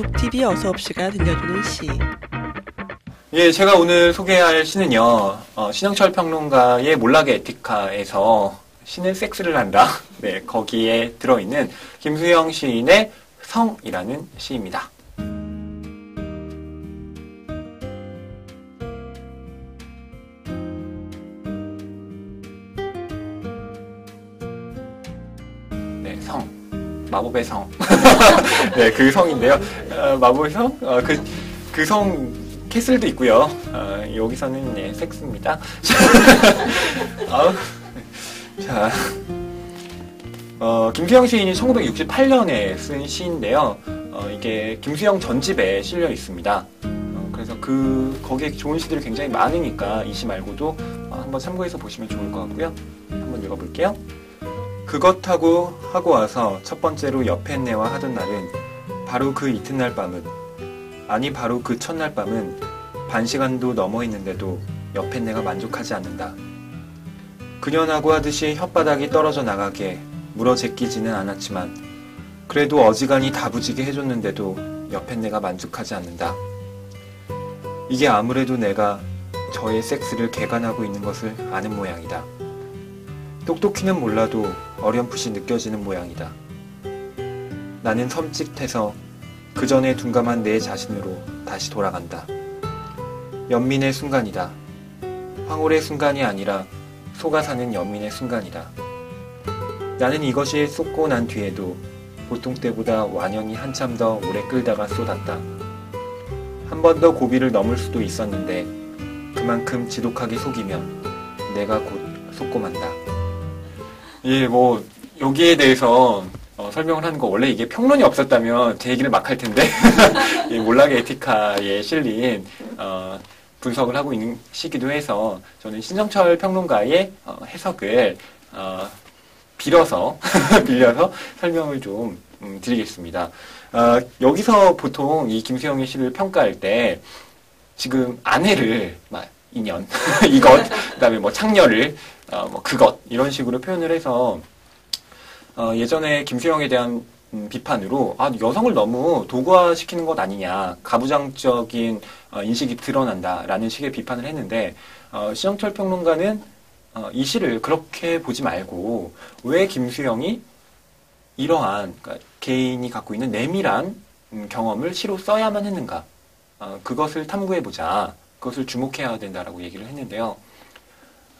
북TV 어서옵시가 들려주는 시. 예, 제가 오늘 소개할 시는요, 어, 신영철 평론가의 몰락의 에티카에서 신은 섹스를 한다. 네, 거기에 들어있는 김수영 시인의 성이라는 시입니다. 네, 성. 마법의 성. 네, 그 성인데요. 어, 마법의 성? 어, 그, 그 성, castle도 있고요. 어, 여기서는 네, 섹스입니다. 아우, 자, 어, 김수영 시인이 1968년에 쓴 시인데요. 어, 이게 김수영 전집에 실려 있습니다. 어, 그래서 그 거기에 좋은 시들이 굉장히 많으니까 이 시 말고도 어, 한번 참고해서 보시면 좋을 것 같고요. 한번 읽어볼게요. 그것하고 하고 와서 첫 번째로 옆에내와 하던 날은 바로 그 이튿날 밤은 아니 바로 그 첫날 밤은 반 시간도 넘어 있는데도 옆에내가 만족하지 않는다. 그년하고 하듯이 혓바닥이 떨어져 나가게 물어 제끼지는 않았지만 그래도 어지간히 다부지게 해줬는데도 옆에내가 만족하지 않는다. 이게 아무래도 내가 저의 섹스를 개간하고 있는 것을 아는 모양이다. 똑똑히는 몰라도 어렴풋이 느껴지는 모양이다. 나는 섬찟해서 그 전에 둔감한 내 자신으로 다시 돌아간다. 연민의 순간이다. 황홀의 순간이 아니라 속아 사는 연민의 순간이다. 나는 이것이 쏟고 난 뒤에도 보통 때보다 완연히 한참 더 오래 끌다가 쏟았다. 한 번 더 고비를 넘을 수도 있었는데 그만큼 지독하게 속이면 내가 곧 속고 만다. 예, 뭐 여기에 대해서 어, 설명을 하는 거 원래 이게 평론이 없었다면 제 얘기를 막 할 텐데 이 몰락의 에티카에 실린 어, 분석을 하고 있는 시기도 해서 저는 신정철 평론가의 어, 해석을 어, 빌어서 빌려서 설명을 좀 음, 드리겠습니다. 어, 여기서 보통 이 김수영의 시를 평가할 때 지금 아내를 막 인연. 이것. 그다음에 뭐 창녀를 어, 뭐 그것. 이런 식으로 표현을 해서 어, 예전에 김수영에 대한 음, 비판으로 아 여성을 너무 도구화시키는 것 아니냐. 가부장적인 어, 인식이 드러난다라는 식의 비판을 했는데 어, 시영철 평론가는 어, 이 시를 그렇게 보지 말고 왜 김수영이 이러한 그러니까 개인이 갖고 있는 내밀한 음, 경험을 시로 써야만 했는가. 어, 그것을 탐구해 보자 그것을 주목해야 된다라고 얘기를 했는데요.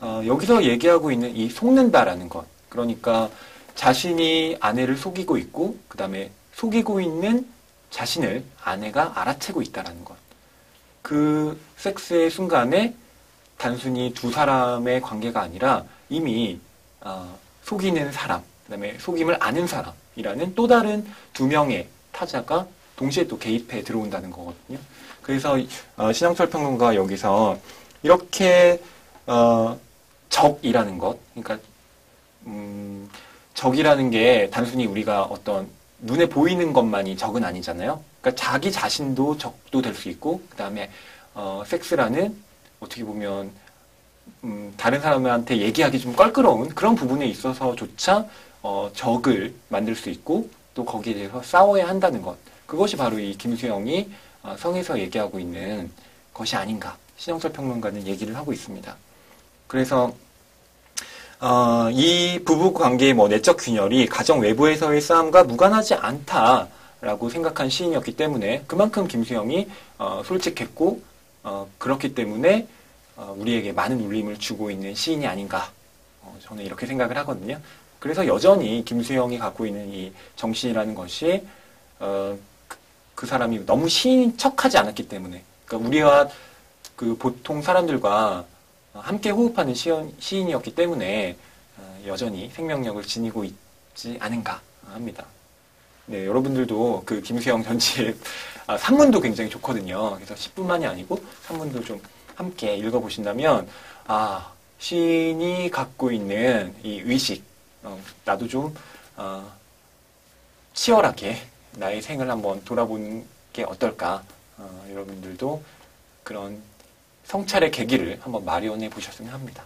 어, 여기서 얘기하고 있는 이 속는다라는 것 그러니까 자신이 아내를 속이고 있고 그 다음에 속이고 있는 자신을 아내가 알아채고 있다라는 것. 그 섹스의 순간에 단순히 두 사람의 관계가 아니라 이미 어, 속이는 사람, 그 다음에 속임을 아는 사람이라는 또 다른 두 명의 타자가 동시에 또 개입해 들어온다는 거거든요. 그래서 어, 신영철 평론가 여기서 이렇게 어, 적이라는 것, 그러니까 음, 적이라는 게 단순히 우리가 어떤 눈에 보이는 것만이 적은 아니잖아요. 그러니까 자기 자신도 적도 될 수 있고, 그 다음에 어, 섹스라는 어떻게 보면 음, 다른 사람한테 얘기하기 좀 껄끄러운 그런 부분에 있어서조차 어, 적을 만들 수 있고 또 거기에 대해서 싸워야 한다는 것. 그것이 바로 이 김수영이 어, 성에서 얘기하고 있는 것이 아닌가. 신영철 평론가는 얘기를 하고 있습니다. 그래서 어, 이 부부 관계의 뭐 내적 균열이 가정 외부에서의 싸움과 무관하지 않다라고 생각한 시인이었기 때문에 그만큼 김수영이 어, 솔직했고 어, 그렇기 때문에 어, 우리에게 많은 울림을 주고 있는 시인이 아닌가 어, 저는 이렇게 생각을 하거든요. 그래서 여전히 김수영이 갖고 있는 이 정신이라는 것이 어, 그, 그 사람이 너무 시인 척하지 않았기 때문에 그러니까 우리와 그 보통 사람들과 함께 호흡하는 시인, 시인이었기 때문에 어, 여전히 생명력을 지니고 있지 않은가 합니다. 네, 여러분들도 그 김수영 전집 아, 산문도 굉장히 좋거든요. 그래서 10분만이 아니고 산문도 좀 함께 읽어보신다면 아 시인이 갖고 있는 이 의식 어, 나도 좀 어, 치열하게 나의 생을 한번 돌아보는 게 어떨까 어, 여러분들도 그런 성찰의 계기를 한번 마련해 보셨으면 합니다.